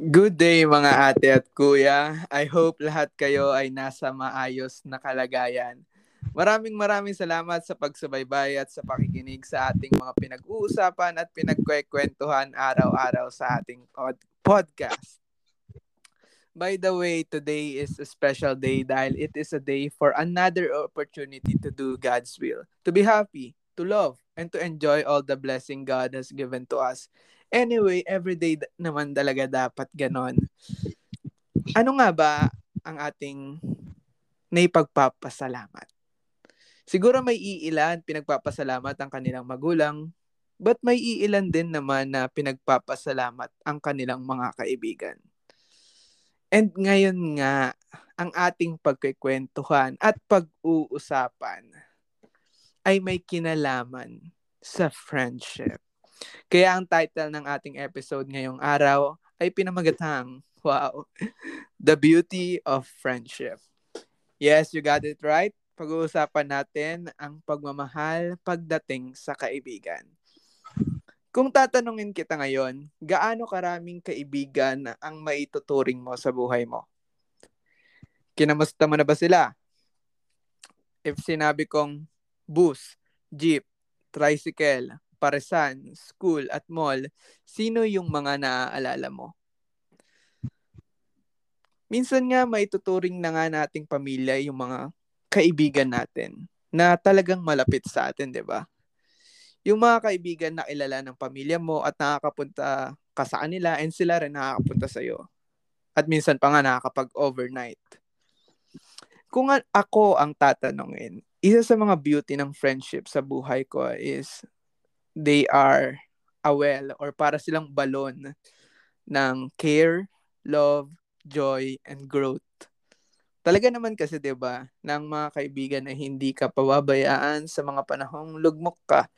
Good day mga ate at kuya. I hope lahat kayo ay nasa maayos na kalagayan. Maraming maraming salamat sa pagsubaybay at sa pakikinig sa ating mga pinag-uusapan at pinagkwekwentuhan araw-araw sa ating pod- podcast. By the way, today is a special day dahil it is a day for another opportunity to do God's will, to be happy, to love, and to enjoy all the blessing God has given to us. Anyway, everyday naman talaga dapat ganon. Ano nga ba ang ating naipagpapasalamat? Siguro may iilan pinagpapasalamat ang kanilang magulang, but may iilan din naman na pinagpapasalamat ang kanilang mga kaibigan. And ngayon nga, ang ating pagkikwentuhan at pag-uusapan ay may kinalaman sa friendship. Kaya ang title ng ating episode ngayong araw ay pinamagatang, wow, The Beauty of Friendship. Yes, you got it right. Pag-uusapan natin ang pagmamahal pagdating sa kaibigan. Kung tatanungin kita ngayon, gaano karaming kaibigan ang maituturing mo sa buhay mo? Kinamusta mo na ba sila? If sinabi kong bus, jeep, tricycle, paresan, school at mall, sino yung mga naaalala mo? Minsan nga maituturing na nga nating pamilya yung mga kaibigan natin na talagang malapit sa atin, 'di ba? yung mga kaibigan na kilala ng pamilya mo at nakakapunta ka sa kanila and sila rin nakakapunta sa iyo. At minsan pa nga nakakapag-overnight. Kung ako ang tatanungin, isa sa mga beauty ng friendship sa buhay ko is they are a well or para silang balon ng care, love, joy, and growth. Talaga naman kasi 'di ba, ng mga kaibigan na hindi ka pababayaan sa mga panahong lugmok ka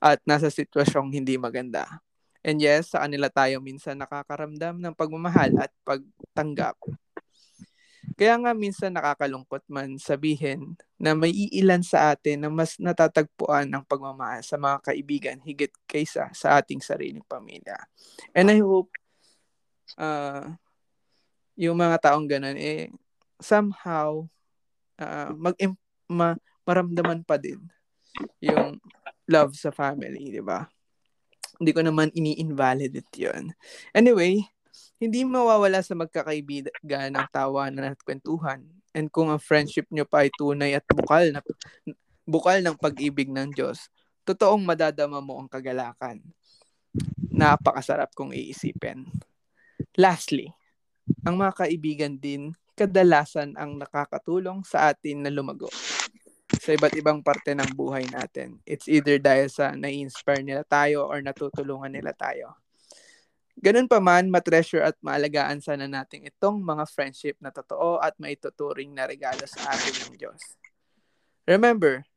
at nasa sitwasyong hindi maganda. And yes, sa kanila tayo minsan nakakaramdam ng pagmamahal at pagtanggap. Kaya nga minsan nakakalungkot man sabihin na may iilan sa atin na mas natatagpuan ng pagmamahal sa mga kaibigan higit kaysa sa ating sariling pamilya. And I hope uh, yung mga taong ganun eh somehow uh, mag ma- maramdaman pa din yung love sa family, di ba? Hindi ko naman ini-invalidate yun. Anyway, hindi mawawala sa magkakaibigan ang tawanan at kwentuhan. And kung ang friendship nyo pa ay tunay at bukal na bukal ng pag-ibig ng Diyos, totoong madadama mo ang kagalakan. Napakasarap kong iisipin. Lastly, ang mga kaibigan din kadalasan ang nakakatulong sa atin na lumago sa iba't ibang parte ng buhay natin. It's either dahil sa na-inspire nila tayo or natutulungan nila tayo. Ganun pa man, matreasure at maalagaan sana natin itong mga friendship na totoo at maituturing na regalo sa atin ng Diyos. Remember,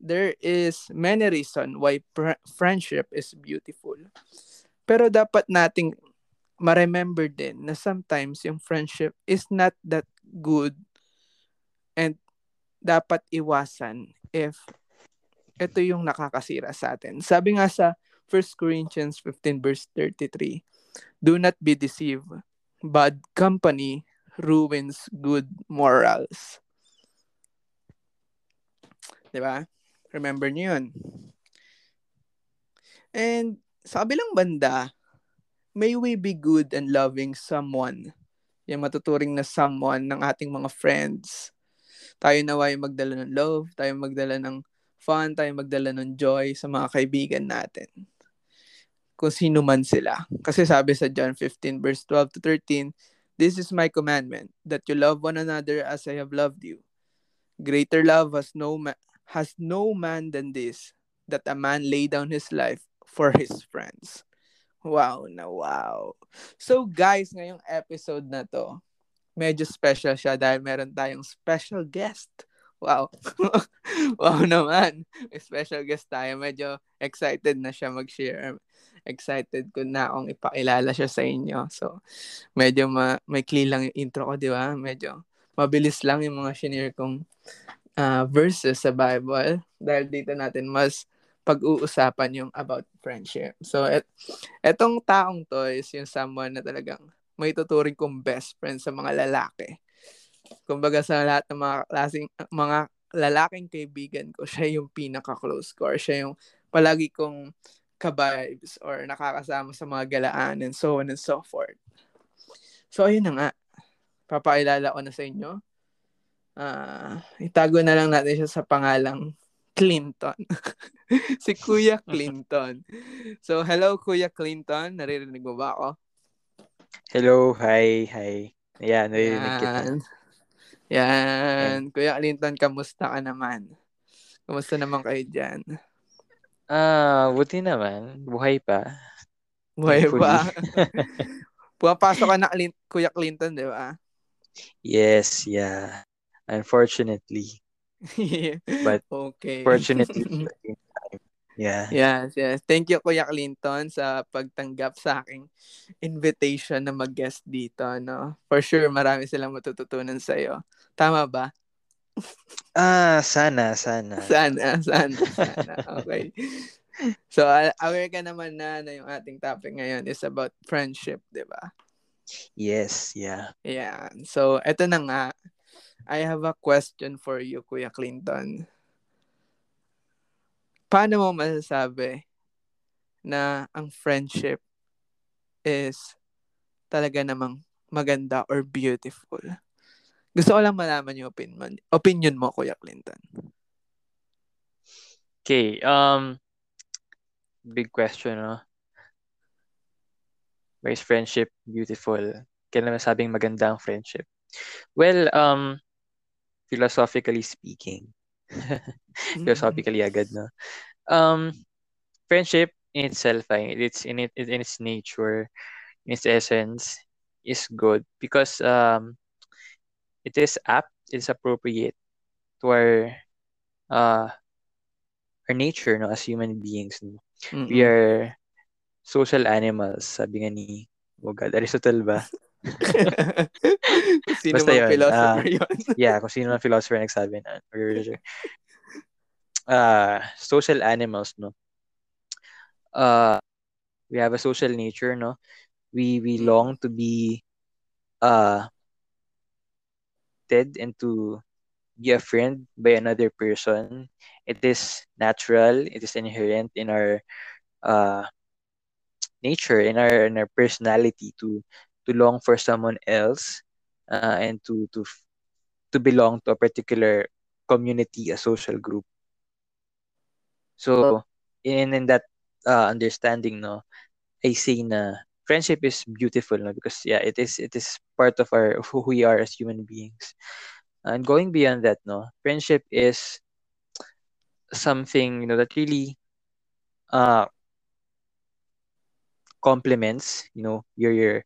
there is many reason why pr- friendship is beautiful. Pero dapat nating ma-remember din na sometimes yung friendship is not that good and dapat iwasan if ito yung nakakasira sa atin. Sabi nga sa 1 Corinthians 15 verse 33, Do not be deceived. Bad company ruins good morals. 'Di ba? Remember niyo 'yun. And sa kabilang banda, may we be good and loving someone. Yung matuturing na someone ng ating mga friends tayo nawa yung magdala ng love, tayo magdala ng fun, tayo magdala ng joy sa mga kaibigan natin. Kung sino man sila. Kasi sabi sa John 15 verse 12 to 13, This is my commandment, that you love one another as I have loved you. Greater love has no ma- has no man than this, that a man lay down his life for his friends. Wow na wow. So guys, ngayong episode na to, medyo special siya dahil meron tayong special guest. Wow. wow naman. May special guest tayo. Medyo excited na siya mag-share. Excited ko na akong ipakilala siya sa inyo. So, medyo ma- may clear lang yung intro ko, di ba? Medyo mabilis lang yung mga shinare kong uh, verses sa Bible. Dahil dito natin mas pag-uusapan yung about friendship. So, et, etong taong to is yung someone na talagang may tuturing kong best friend sa mga lalaki. Kumbaga sa lahat ng mga klaseng, mga lalaking kaibigan ko, siya yung pinaka-close ko or siya yung palagi kong ka-vibes or nakakasama sa mga galaan and so on and so forth. So, ayun na nga. Papailala ko na sa inyo. Uh, itago na lang natin siya sa pangalang Clinton. si Kuya Clinton. So, hello Kuya Clinton. Naririnig mo ba ako? Hello, hi, hi. Ayan, naririnig Yan. kita. Yan. Yan. Kuya Clinton, kamusta ka naman? Kamusta naman kayo dyan? Ah, buti naman. Buhay pa. Buhay pa. Pumapasok ka na Kuya Clinton, di ba? Yes, yeah. Unfortunately. But okay. fortunately, yeah. Yes, yes. Thank you Kuya Clinton sa pagtanggap sa aking invitation na mag-guest dito, no. For sure marami silang matututunan sa iyo. Tama ba? Ah, sana, sana. Sana, sana, sana. Okay. So, aware ka naman na na yung ating topic ngayon is about friendship, di ba? Yes, yeah. Yeah. So, eto na nga. I have a question for you, Kuya Clinton. Paano mo masasabi na ang friendship is talaga namang maganda or beautiful? Gusto ko lang malaman yung opinion, opinion mo, Kuya Clinton. Okay, um, big question, no? Why is friendship beautiful? Kailan masabing maganda ang friendship? Well, um, philosophically speaking, philosophically agad, no? Um, friendship in itself, it's in it in its nature, in its essence, is good because um, it is apt, it is appropriate to our uh, our nature, no, as human beings. No? Mm-hmm. We are social animals, sabi nga ni Oh God, Aristotle ba? sino Basta yun. philosopher uh, yun. yeah, kung sino man philosopher nagsabi na. uh, social animals, no? Uh, we have a social nature, no? We we mm. long to be uh and to be a friend by another person. It is natural. It is inherent in our uh, nature, in our in our personality to to long for someone else uh, and to to to belong to a particular community, a social group. So in in that uh, understanding, no, I say na friendship is beautiful, no, because yeah, it is it is part of our who we are as human beings. And going beyond that, no, friendship is something you know that really uh complements you know your your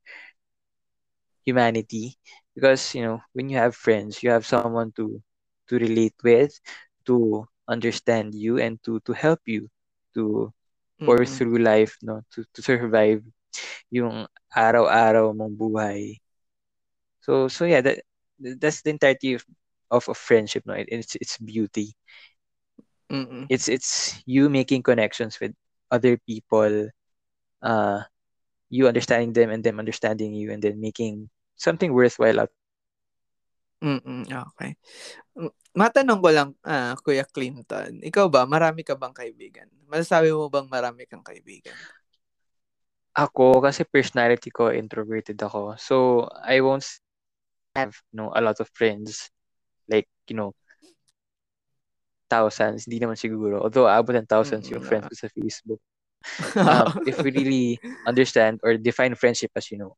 humanity because you know when you have friends you have someone to to relate with to understand you and to to help you to pour mm-hmm. through life no to, to survive yung araw-araw mong buhay so so yeah that that's the entirety of of, of friendship no it, it's it's beauty Mm-mm. it's it's you making connections with other people uh you understanding them and them understanding you and then making something worthwhile out Mm, okay. Matanong ko lang, uh, Kuya Clinton, ikaw ba, marami ka bang kaibigan? Masasabi mo bang marami kang kaibigan? Ako, kasi personality ko, introverted ako. So, I won't have, you know, a lot of friends. Like, you know, thousands, hindi naman siguro. Although, abot ng thousands mm, yung friends ko sa Facebook. um, if we really understand or define friendship as, you know,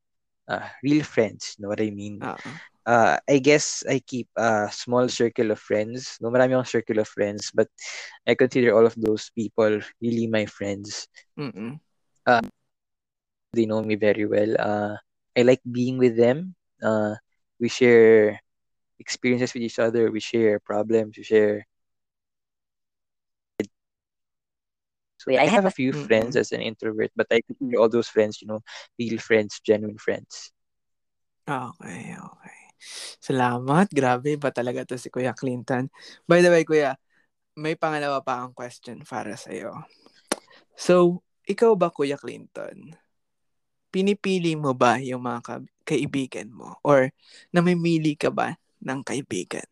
uh, real friends, you know what I mean? Uh-huh uh, I guess I keep a small circle of friends. No, marami akong circle of friends, but I consider all of those people really my friends. Mm-mm. Uh, they know me very well. Uh, I like being with them. Uh, we share experiences with each other. We share problems. We share. So yeah, I have a few mm-hmm. friends as an introvert, but I consider all those friends, you know, real friends, genuine friends. Okay, okay. Salamat. Grabe ba talaga to si Kuya Clinton. By the way, Kuya, may pangalawa pa akong question para sa'yo. So, ikaw ba, Kuya Clinton, pinipili mo ba yung mga ka- kaibigan mo? Or namimili ka ba ng kaibigan?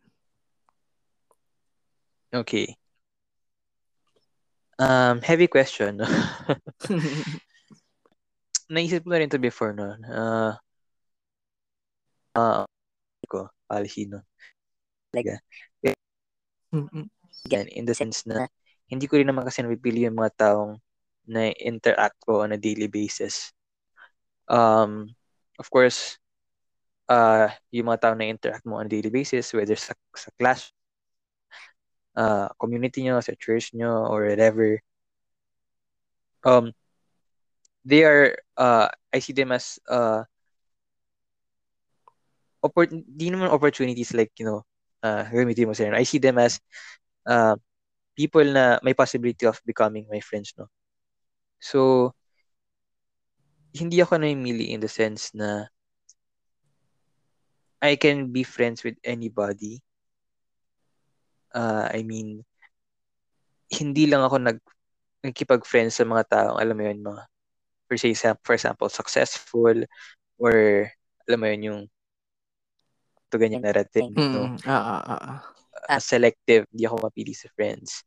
Okay. Um, heavy question. Naisip ko na rin to before no. Uh, uh, ko, policy no. Like, again, in the sense na hindi ko rin naman kasi napipili yung mga taong na interact ko on a daily basis. Um, of course, uh, yung mga tao na interact mo on a daily basis, whether sa, sa class, uh, community nyo, sa church nyo, or whatever, um, they are, uh, I see them as, uh, oppor- di naman opportunities like, you know, uh, gamitin mo. I see them as uh, people na may possibility of becoming my friends, no? So, hindi ako namimili in the sense na I can be friends with anybody. Uh, I mean, hindi lang ako nag nagkipag-friends sa mga taong, alam mo yun, mga, for, say, for example, successful, or, alam mo yun, yung to ganyan narating, no? Mm, ah, ah, ah, ah. Uh, selective, hindi ako mapili sa friends.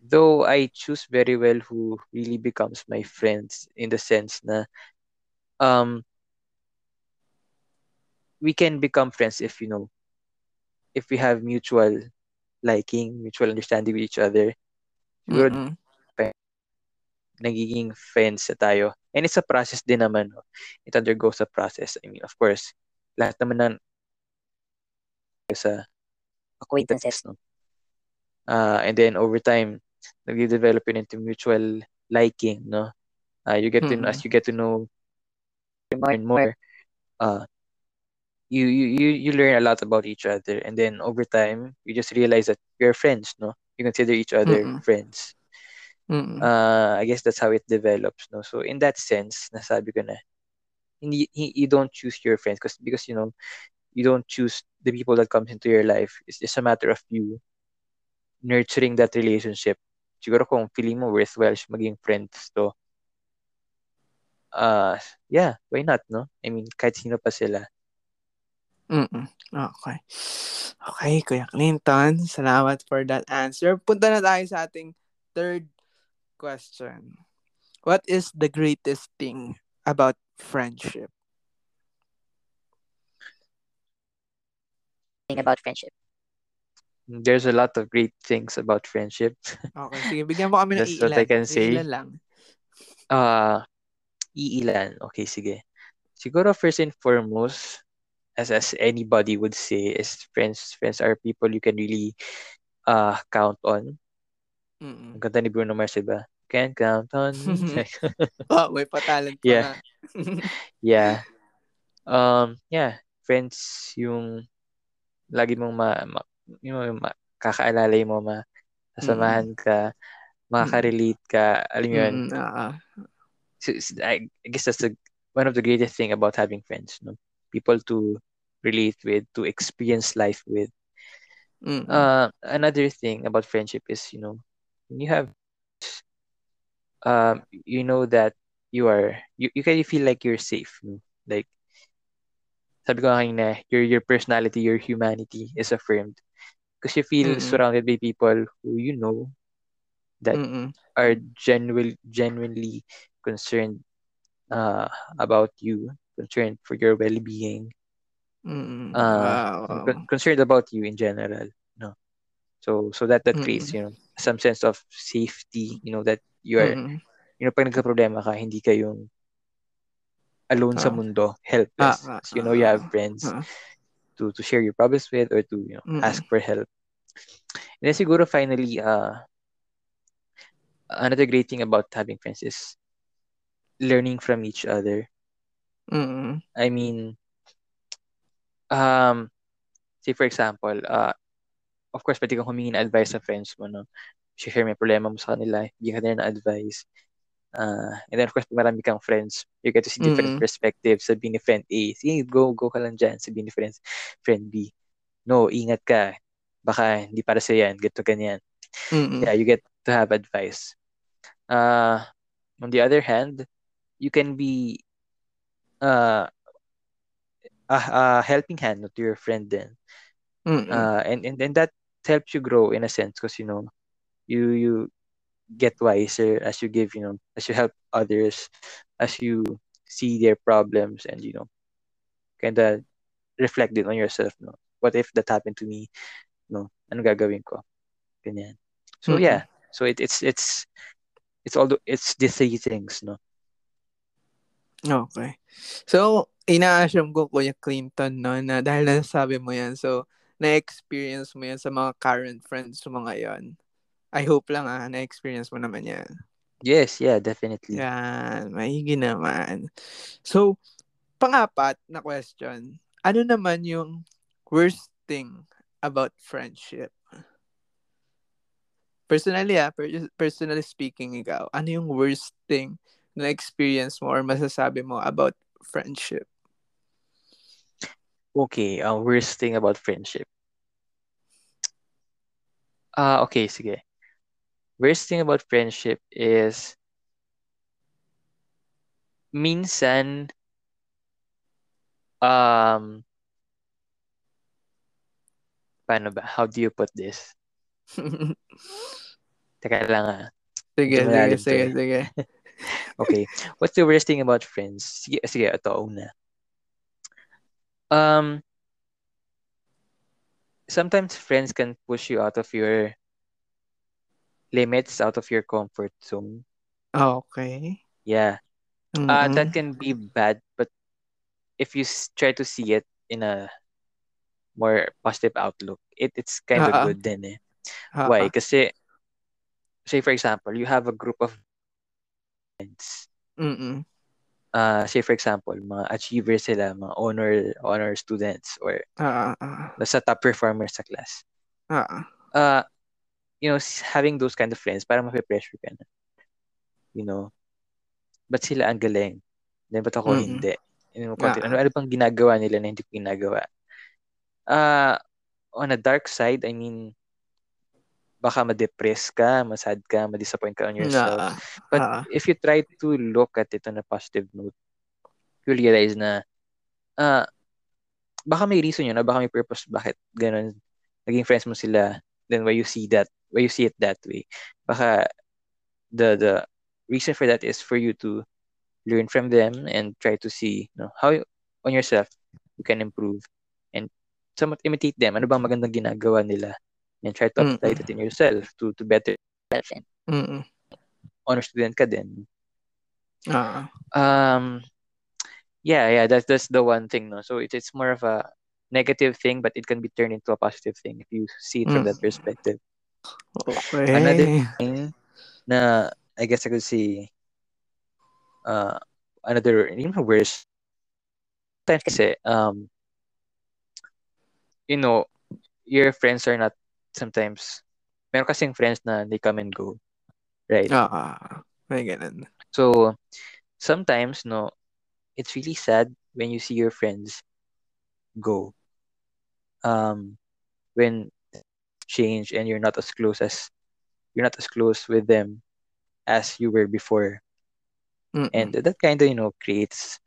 Though I choose very well who really becomes my friends in the sense na um we can become friends if you know if we have mutual liking, mutual understanding with each other. Siguro Mm-mm. nagiging friends na tayo. And it's a process din naman. No? It undergoes a process. I mean, of course, lahat naman ng sa acquaintances, no? Uh, and then over time, nag-develop yun into mutual liking, no? Uh, you get to, Mm-mm. as you get to know more and more, uh, you, you, you, you learn a lot about each other. And then over time, you just realize that you're friends, no? You consider each other Mm-mm. friends. Uh, I guess that's how it develops, no? So in that sense, nasabi ko na, hindi, you don't choose your friends because because you know you don't choose the people that comes into your life. It's just a matter of you nurturing that relationship. Siguro kung feeling mo worthwhile siya maging friends to, uh, yeah, why not, no? I mean, kahit sino pa sila. Mm-mm. Okay. Okay, Kuya Clinton. Salamat for that answer. Punta na tayo sa ating third question. What is the greatest thing about friendship? thing about friendship. There's a lot of great things about friendship. Okay, sige. Bigyan mo kami ng That's what iilan. I can say. Iilan lang. Uh, iilan. Okay, sige. Siguro first and foremost, as as anybody would say, is friends friends are people you can really uh count on. Mm-mm. Ang ganda ni Bruno Mars, diba? Can count on. Oh, may patalent pa Yeah. yeah. Um, yeah, friends yung lagi mong ma, ma yung kakaalalay mo, ma, sasamahan ka, makaka-relate ka, alam mo yun. Ah, ah. So, s- I, guess that's the, one of the greatest thing about having friends, no? People to relate with, to experience life with. Mm-mm. Uh, another thing about friendship is, you know, when you have, um, you know that you are, you, you can feel like you're safe, no? Like, sabi ko kanina, your, your personality, your humanity is affirmed. Because you feel Mm-mm. surrounded by people who you know that Mm-mm. are genuine, genuinely concerned uh, about you, concerned for your well-being, Mm-mm. uh, Wow. con- concerned about you in general. No, so so that that creates Mm-mm. you know some sense of safety. You know that you are Mm-mm. you know pag nagka-problema ka, hindi ka yung alone sa Ah. mundo, helpless. Ah, So, you know you have friends. To to share your problems with or to you know Mm-mm. ask for help. And then siguro finally, uh, another great thing about having friends is learning from each other. Mm-mm. I mean, um, say for example, uh, of course, pwede kang humingi ng advice sa friends mo, no? Share mo yung problema mo sa kanila, bigyan ka nila ng advice. Uh, and then, of course, marami kang friends, you get to see different Mm-mm. perspectives. Sabihin ni friend A, sige, go, go ka lang dyan. Sabihin ni friend, friend B, no, ingat ka. Baka hindi para sa yan, ganito, ganyan. Mm-mm. yeah, you get to have advice. Uh, on the other hand, you can be uh, a, a helping hand to your friend then. Mm-mm. Uh, and, and, and that helps you grow in a sense because, you know, you, you get wiser as you give, you know, as you help others, as you see their problems and, you know, kind of reflect it on yourself, no? What if that happened to me? No, ano gagawin ko? Ganyan. So Mm-mm. yeah, so it, it's it's it's all the, it's the three things, no. Okay. So, ina-assume ko, Kuya Clinton, no, na dahil nasabi mo yan, so, na-experience mo yan sa mga current friends mo ngayon. I hope lang ah, na-experience mo naman yan. Yes, yeah, definitely. Yan, maigi naman. So, pangapat na question, ano naman yung worst thing about friendship? Personally ah, per- personally speaking ikaw, ano yung worst thing na experience mo or masasabi mo about friendship? Okay, uh, worst thing about friendship. Ah, okay, sige. Worst thing about friendship is minsan um paano ba? How do you put this? Teka lang ah. sige, sige, sige, eh. sige. Okay. What's the worst thing about friends? Sige, sige, ito una. Um, sometimes friends can push you out of your limits, out of your comfort zone. Okay. Yeah. Uh, Mm-mm. that can be bad, but if you s- try to see it in a more positive outlook, it it's kind of Ah, ah. good then eh. Ah, Why? ah. Kasi, say for example, you have a group of friends. Mm-mm. Uh, say for example, mga achievers sila, mga honor honor students or Ah, ah, ah. basta top performers sa class. Ah, ah. Uh, you know, having those kind of friends, parang mape-pressure ka na. You know, ba't sila ang galing? Then, ba't ako Mm-mm. hindi? You know, konti, Ah, ano, ano bang ginagawa nila na hindi ko ginagawa? Uh, on a dark side, I mean, baka ma-depress ka, masad ka, ma-disappoint ka on yourself. Ah, But ah. if you try to look at it on a positive note, you realize na ah baka may reason yun, ah, baka may purpose bakit ganun naging friends mo sila then why you see that why you see it that way baka the the reason for that is for you to learn from them and try to see you know, how you- on yourself you can improve and somewhat imitate them ano bang magandang ginagawa nila and try to apply Mm-mm. it in yourself to to better yourself and Mm-mm. honor student ka din Ah, Um, yeah, yeah, that's that's the one thing, no. So it's it's more of a negative thing, but it can be turned into a positive thing if you see it from that Mm. perspective. Okay. Another thing na I guess I could see uh another even worse times kasi um you know your friends are not sometimes meron kasing friends na they come and go right Ah, may ganun. So sometimes, no, it's really sad when you see your friends go. Um, when change and you're not as close as you're not as close with them as you were before, Mm-mm. and that kind of you know creates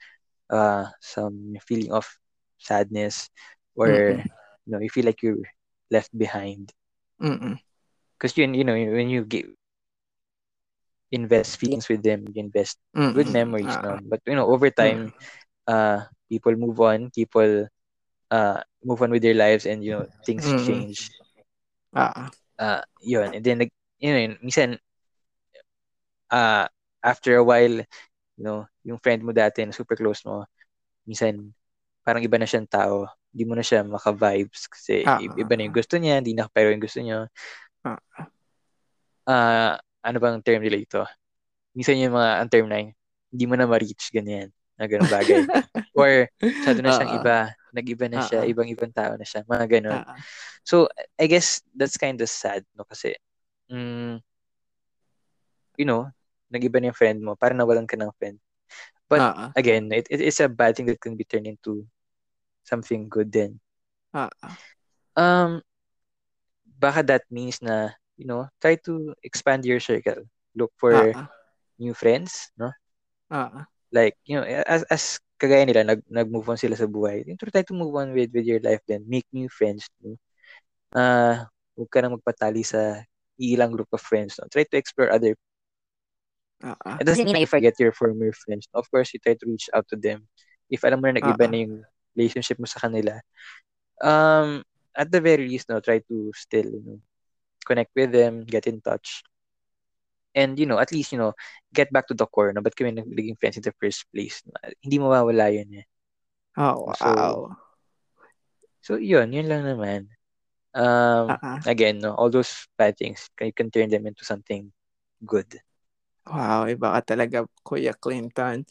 uh some feeling of sadness, or Mm-mm. you know you feel like you're left behind because you you know when you get invest feelings with them, you invest Mm-mm. good memories, Ah, no. But you know over time. uh people move on people uh move on with their lives and you know things Mm-mm. change ah, uh yun. And then nag- you know yun, minsan uh after a while you know yung friend mo dati na super close mo minsan parang iba na siyang tao. Hindi mo na siya maka-vibes kasi Ah. iba na yung gusto niya hindi na pero yung gusto niya Ah. ah ano bang term nila ito minsan yung mga ang term na yun, hindi mo na ma-reach ganyan na ganung bagay. Or masyado na siyang Ah. iba nag-iba na siya Ah. ibang-ibang tao na siya mga ganun ah, So, I guess that's kind of sad, no? Kasi, mm, you know, nag-iba na yung friend mo, parang nawalan ka ng friend. But, ah, again, it, it is a bad thing that can be turned into something good then. ah, ah. Um, baka that means na you know, try to expand your circle. Look for uh-uh. new friends, no? Uh-uh. Like, you know, as, as kagaya nila, nag, nag-move on sila sa buhay. Try to move on with, with your life then. Make new friends, no? Uh, huwag ka nang magpatali sa ilang group of friends. No? Try to explore other Uh-uh. It doesn't mean you forget your former friends. Of course, you try to reach out to them. If alam mo na nag-iba uh-uh. na yung relationship mo sa kanila, um, at the very least, no, try to still, you know, connect with them, get in touch. And, you know, at least, you know, get back to the core na ba't kami naging friends in the first place. Hindi mawawala yun eh. Oh, wow. So, so yun, yun lang naman. Um, uh-uh. Again, no, all those bad things, you can turn them into something good. Wow, iba ka talaga, Kuya Clinton.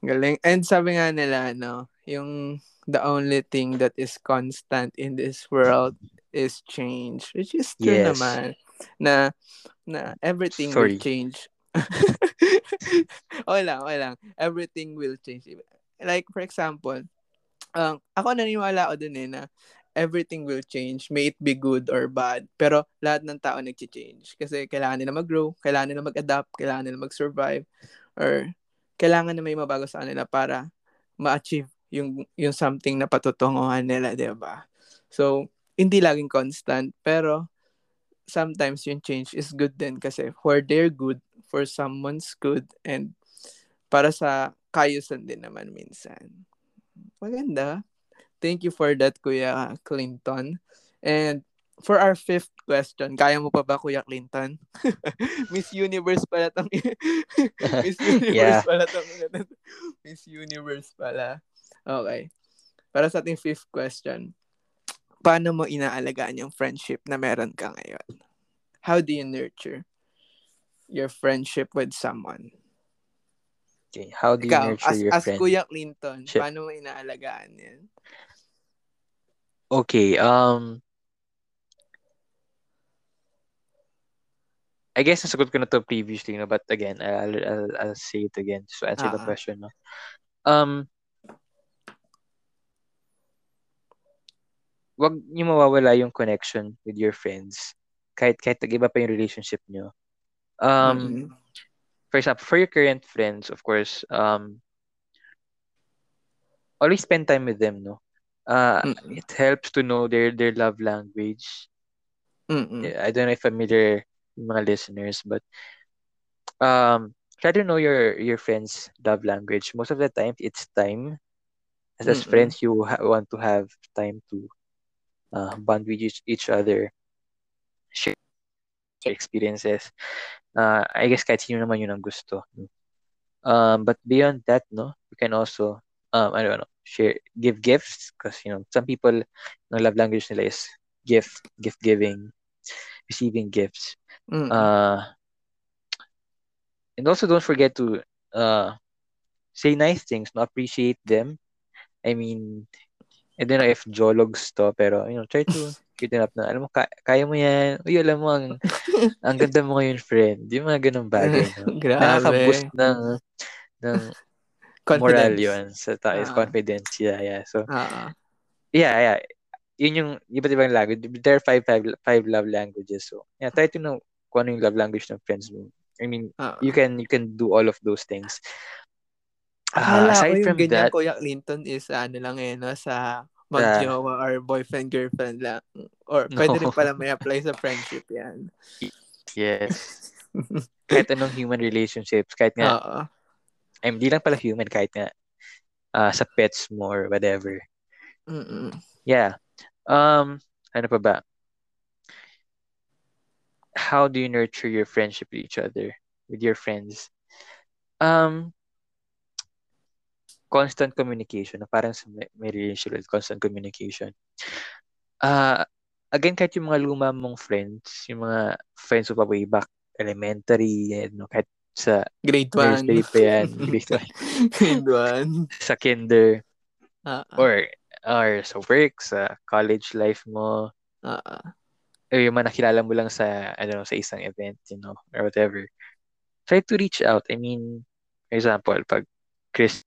Galing. And sabi nga nila, no, yung the only thing that is constant in this world is change. Which is true yes. naman. Na, na everything Sorry. will change. okay lang, okay lang. Everything will change. Like, for example, um, ako naniniwala ako dun eh na everything will change. May it be good or bad. Pero lahat ng tao nag-change. Kasi kailangan nila mag-grow, kailangan nila mag-adapt, kailangan nila mag-survive, or kailangan na may mabago sa kanila para ma-achieve yung, yung something na patutunguhan nila, di ba? So, hindi laging constant, pero sometimes yung change is good din kasi for their good, for someone's good, and para sa kayusan din naman minsan. Maganda. Thank you for that, Kuya Clinton. And for our fifth question, kaya mo pa ba, Kuya Clinton? Miss Universe pala tong Miss Universe yeah. pala tong Miss Universe pala. Okay. Para sa ating fifth question, paano mo inaalagaan yung friendship na meron ka ngayon? How do you nurture your friendship with someone? Okay, how do you Ikaw, nurture as, your as friend? As Kuya Clinton, Ship. paano mo inaalagaan yan? Okay, um, I guess nasagot ko na to previously, no? but again, I'll, I'll, I'll say it again to answer uh-huh. the question. No? Um, wag niyo mawawala yung connection with your friends kahit kahit nag-iba pa yung relationship niyo. Um, mm-hmm. For example, for your current friends, of course, um, always spend time with them, no? uh, mm it helps to know their their love language. Mm-mm. I don't know if familiar mga listeners, but um, try to know your your friends' love language. Most of the time, it's time. As, as friends, you ha- want to have time to uh, bond with each, each other, share experiences. Uh, I guess kahit sino naman yun ang gusto. Um, but beyond that, no, you can also um, I don't know, share, give gifts because you know some people, no love language nila is gift, gift giving, receiving gifts. Mm. Uh, and also don't forget to uh say nice things, no appreciate them. I mean, I don't know if jologs to, pero you know, try to cute up na, alam mo, ka- kaya mo yan. Uy, alam mo, ang, ang ganda mo ngayon, friend. Yung mga ganun bagay. No? Grabe. Nakaka-boost ng, ng Confidence. Moral yun. Sa tayo uh, confidence. Yeah, yeah. So, uh, yeah, yeah. Yun yung iba't ibang language. There are five, five, five love languages. So, yeah, try to know kung ano yung love language ng friends mo. I mean, uh, you can you can do all of those things. Uh, aside from ganyan, that, Kuya Clinton is ano lang eh, no, sa magjowa uh, or boyfriend, girlfriend lang. Or no. pwede rin pala may apply sa friendship yan. Yes. kahit anong human relationships, kahit nga, uh, ay hindi lang pala human kahit nga uh, sa pets mo or whatever. Mm-mm. Yeah. Um, ano pa ba? How do you nurture your friendship with each other, with your friends? Um, constant communication. Parang sa may, relationship with constant communication. Uh, again, kahit yung mga luma mong friends, yung mga friends pa way back elementary, you know, kahit sa grade 1. Grade pa yan. Grade 1. grade 1. sa kinder. Uh-uh. Or, or sa work, sa college life mo. Uh-uh. O yung mga nakilala mo lang sa, I don't know, sa isang event, you know, or whatever. Try to reach out. I mean, for example, pag Chris,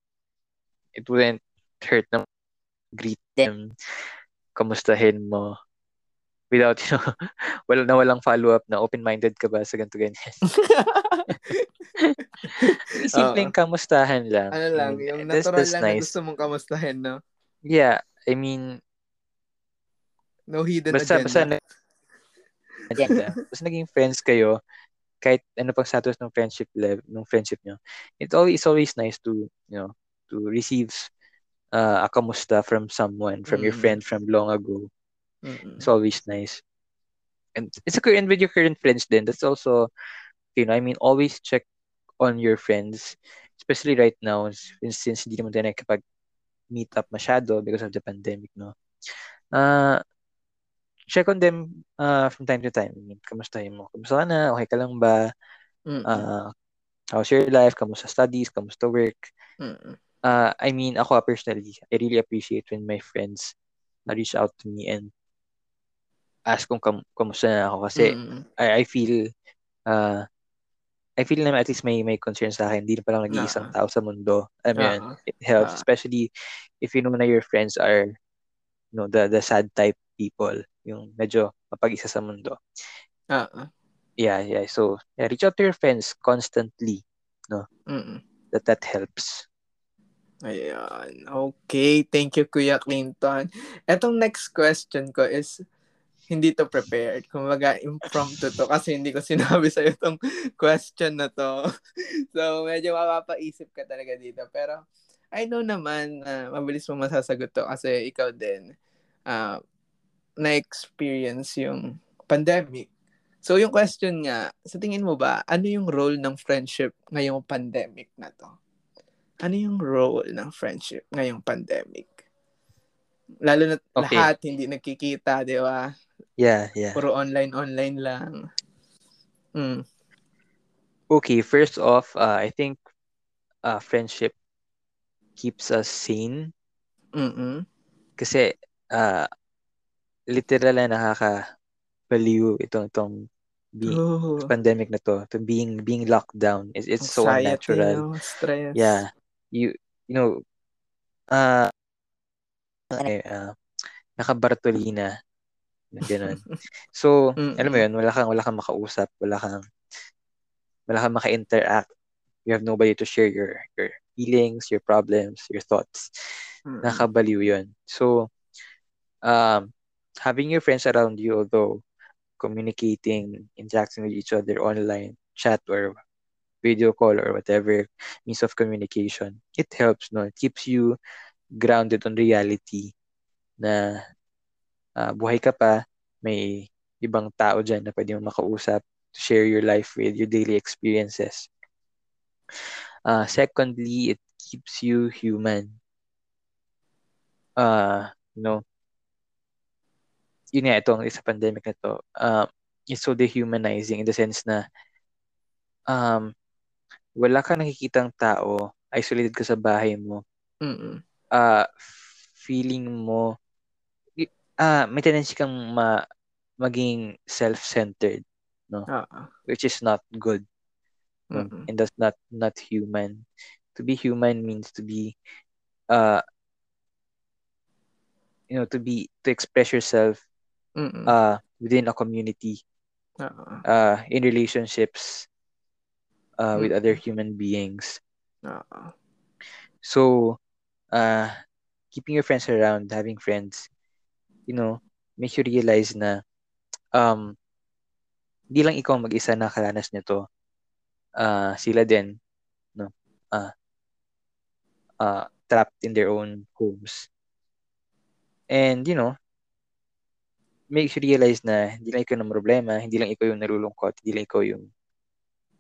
it wouldn't hurt na greet them, kamustahin mo. without, you know, wala na walang follow-up na open-minded ka ba sa ganito ganyan. Simpleng kamustahan lang. Ano lang, I mean, yung natural that's, that's lang nice. na gusto mong kamustahin, no? Yeah, I mean, no hidden basta, agenda. Basta, agenda. basta naging friends kayo, kahit ano pang status ng friendship level, ng friendship nyo, it always, it's always nice to, you know, to receive uh, a kamusta from someone, from mm-hmm. your friend from long ago. Mm-hmm. It's always nice. And it's a and with your current friends then, that's also, you know, I mean, always check on your friends, especially right now, since, hindi naman tayo meet up masyado because of the pandemic, no? Uh, check on them uh, from time to time. I mean, kamusta mo? Kamusta ka na? Okay ka lang ba? Mm-mm. Uh, how's your life? Kamusta studies? Kamusta work? Mm-mm. Uh, I mean, ako personally, I really appreciate when my friends reach out to me and ask kung kam- kamusta na ako kasi mm-hmm. I, I feel uh, I feel na at least may may concern sa akin. Hindi na palang nag-iisang uh-huh. tao sa mundo. I mean, uh-huh. it helps. Uh-huh. Especially if you know na your friends are you know, the, the sad type people. Yung medyo mapag-isa sa mundo. Uh-huh. Yeah, yeah. So, yeah, reach out to your friends constantly. No? Mm-mm. That that helps. Ayan. Okay. Thank you, Kuya Clinton. Etong next question ko is, hindi to prepared. Kumbaga, impromptu to kasi hindi ko sinabi sa itong question na to. so, medyo mapapaisip ka talaga dito. Pero, I know naman, uh, mabilis mo masasagot to kasi ikaw din uh, na-experience yung pandemic. So, yung question nga, sa tingin mo ba, ano yung role ng friendship ngayong pandemic na to? Ano yung role ng friendship ngayong pandemic? Lalo na okay. lahat hindi nagkikita, di ba? Yeah, yeah. Puro online-online lang. Mm. Okay, first off, uh, I think uh, friendship keeps us sane. Mm-mm. Kasi uh, literal na nakaka-baliw itong itong being, oh. pandemic na to, to being being locked down. It's, it's so unnatural. No? Stress. Yeah. You you know uh, uh naka-Bartolina Ganun. So, mm-hmm. alam mo yun, wala kang, wala kang makausap, wala kang, wala kang maka-interact. You have nobody to share your, your feelings, your problems, your thoughts. Mm-hmm. Nakabaliw yun. So, um, having your friends around you, although communicating, interacting with each other online, chat or video call or whatever means of communication, it helps, no? It keeps you grounded on reality na uh, buhay ka pa, may ibang tao dyan na pwede mo makausap to share your life with, your daily experiences. Uh, secondly, it keeps you human. Uh, you know, yun nga, itong isa pandemic na to, uh, it's so dehumanizing in the sense na um, wala kang nakikitang tao, isolated ka sa bahay mo, Mm-mm. uh, feeling mo ah, may tendency kang ma maging self-centered, no? Uh-uh. Which is not good. Mm-hmm. And that's not not human. To be human means to be uh you know, to be to express yourself Mm-mm. uh within a community. Uh-uh. Uh in relationships uh with other human beings. Uh-uh. So uh keeping your friends around, having friends you know, make you realize na um, hindi lang ikaw mag-isa na nakaranas nito. Uh, sila din, no? Uh, uh, trapped in their own homes. And, you know, makes you realize na hindi lang ikaw ng problema, hindi lang ikaw yung nalulungkot, hindi lang ikaw yung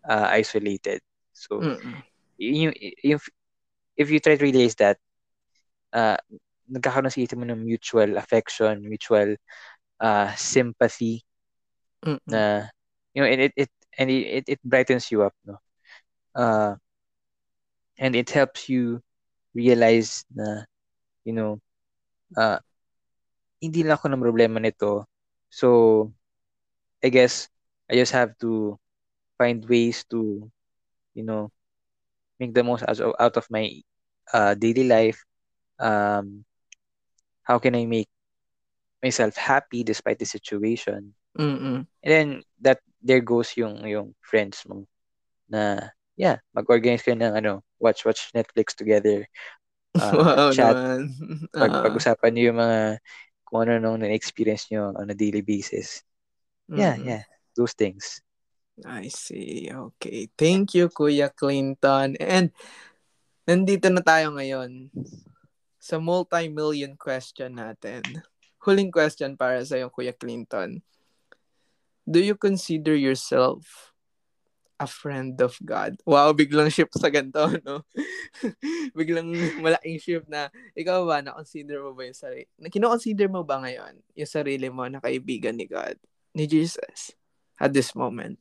uh, isolated. So, Mm-mm. yung, yung, if you try to realize that, uh, nagkakaroon sa mo ng mutual affection, mutual uh, sympathy Mm-mm. na you know and it it and it, it brightens you up no uh and it helps you realize na you know uh hindi lang ako ng problema nito so I guess I just have to find ways to you know make the most out of my uh, daily life um how can I make myself happy despite the situation. Mm-mm. And then that there goes yung yung friends mo na yeah, mag-organize kayo ng ano, watch watch Netflix together. Uh, wow chat. naman. Pag, Ah. pag-usapan niyo yung mga kung ano nung na-experience niyo on a daily basis. Yeah, Mm-mm. yeah. Those things. I see. Okay. Thank you, Kuya Clinton. And nandito na tayo ngayon sa multi-million question natin. Huling question para sa iyo, Kuya Clinton. Do you consider yourself a friend of God? Wow, biglang shift sa ganito, no? biglang malaking shift na, ikaw ba, na-consider mo ba yung sarili? Kino-consider mo ba ngayon yung sarili mo na kaibigan ni God, ni Jesus, at this moment?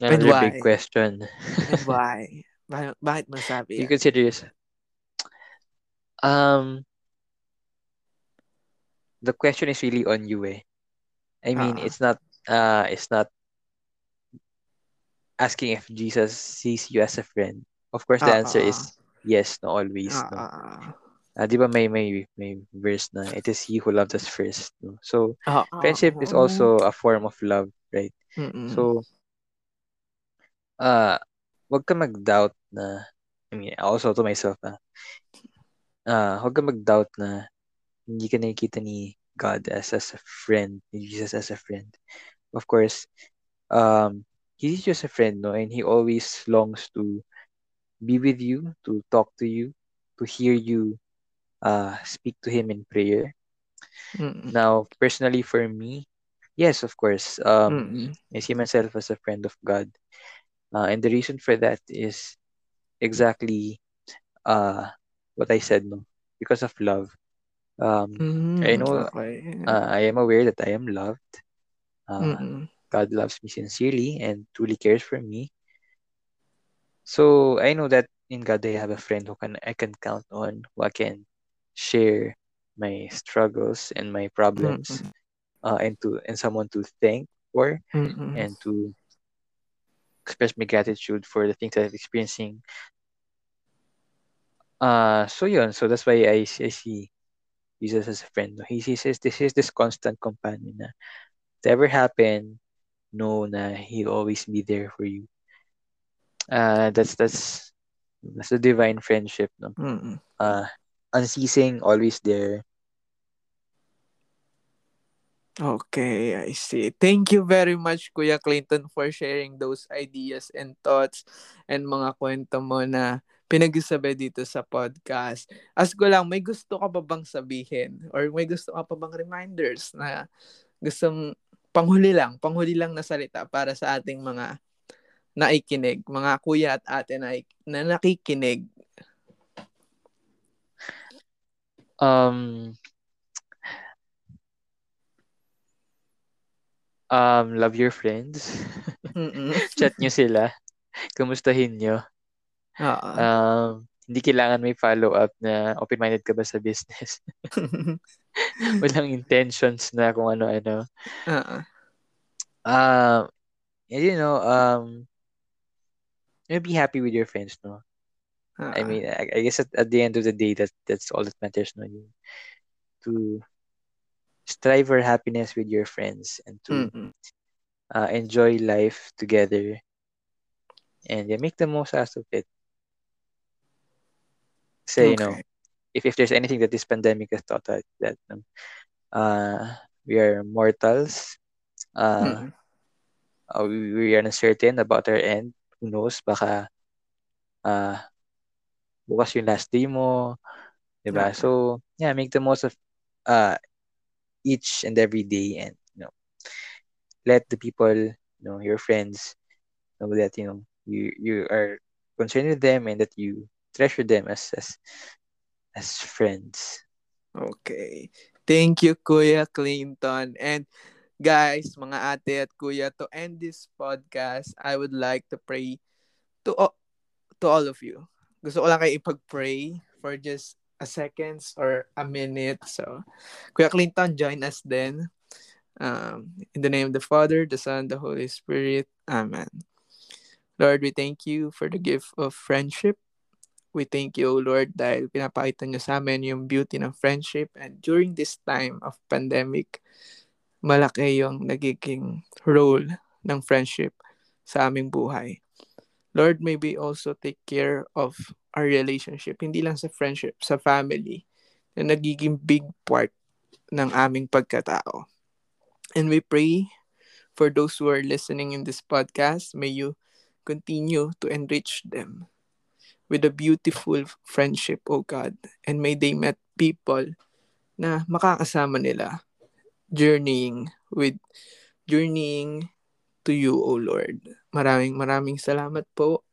And Another why? big question. And why? Bakit, bakit mo sabi You yan? consider yourself um the question is really on you eh. I mean, Ah. it's not uh it's not asking if Jesus sees you as a friend. Of course, the Ah, answer ah, is yes, no, always. Ah, No. ah, ah. Ah, di ba may, may, may verse na, it is he who loved us first. No? So, Ah, ah, friendship is ah. also a form of love, right? Mm-mm. So, uh, wag ka mag-doubt na, I mean, also to myself na, uh, wag ka mag-doubt na hindi ka nakikita ni God as, as a friend, ni Jesus as a friend. Of course, um, he's just a friend, no? And he always longs to be with you, to talk to you, to hear you uh, speak to him in prayer. Mm-mm. Now, personally for me, yes, of course, um, Mm-mm. I see myself as a friend of God. Uh, and the reason for that is exactly uh, what I said, no? Because of love. Um, I Mm, know okay. uh, I am aware that I am loved. Uh, Mm-mm. God loves me sincerely and truly cares for me. So I know that in God I have a friend who can I can count on, who I can share my struggles and my problems, Mm-mm. uh, and to and someone to thank for Mm-mm. and to express my gratitude for the things that I'm experiencing. Uh so yun, so that's why I, I see Jesus as a friend. no? He he says this is this constant companion na whatever happen, know na he'll always be there for you. Uh that's that's that's a divine friendship, no? Mm-mm. Uh unceasing, always there. Okay, I see. Thank you very much, Kuya Clinton, for sharing those ideas and thoughts and mga kwento mo na pinag-isabi dito sa podcast. As ko lang, may gusto ka pa bang sabihin? Or may gusto ka pa bang reminders na gustong panghuli lang, panghuli lang na salita para sa ating mga naikinig, mga kuya at ate na, na nakikinig. Um um love your friends. Chat nyo sila. Kumustahin nyo. Oo. Um, hindi kailangan may follow-up na open-minded ka ba sa business. Walang intentions na kung ano-ano. Oo. Um, you know, um, you be happy with your friends, no? I mean, I, I guess at, at the end of the day, that that's all that matters, no? You, to strive for happiness with your friends and to Mm-mm. uh, enjoy life together and yeah, make the most out of it. Say, you know, if, if there's anything that this pandemic has taught us, that um, uh, we are mortals, uh, Mm-mm. uh, we, we are uncertain about our end. Who knows, baka uh, bukas yung last day mo, diba? Ah. So, yeah, make the most of uh, each and every day and, you know, let the people, you know, your friends know that, you know, you, you are concerned with them and that you treasure them as, as, as friends. Okay. Thank you, Kuya Clinton. And guys, mga ate at kuya, to end this podcast, I would like to pray to all, to all of you. Gusto ko lang kayo ipag-pray for just a seconds or a minute. So, Kuya Clinton, join us then. Um, in the name of the Father, the Son, the Holy Spirit. Amen. Lord, we thank you for the gift of friendship. we thank you, Lord, dahil pinapakita niyo sa amin yung beauty ng friendship. And during this time of pandemic, malaki yung nagiging role ng friendship sa aming buhay. Lord, may we also take care of our relationship, hindi lang sa friendship, sa family, na nagiging big part ng aming pagkatao. And we pray for those who are listening in this podcast, may you continue to enrich them with a beautiful friendship, O God. And may they met people na makakasama nila journeying with journeying to you, O Lord. Maraming maraming salamat po.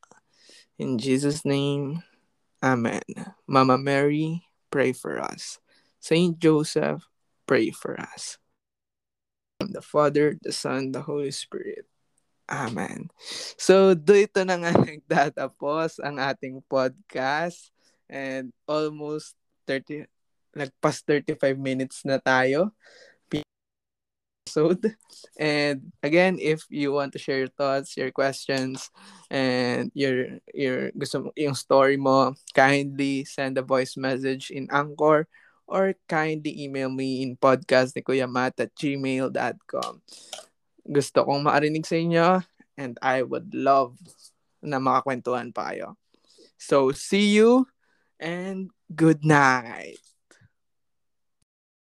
In Jesus' name, Amen. Mama Mary, pray for us. Saint Joseph, pray for us. The Father, the Son, the Holy Spirit. Amen. So, dito na nga nagtatapos ang ating podcast and almost 30 nagpas 35 minutes na tayo episode. And again, if you want to share your thoughts, your questions, and your your gusto yung story mo, kindly send a voice message in Anchor or kindly email me in podcast ni Kuya Matt at gmail.com gusto kong maarinig sa inyo and I would love na makakwentuhan pa kayo. So, see you and good night.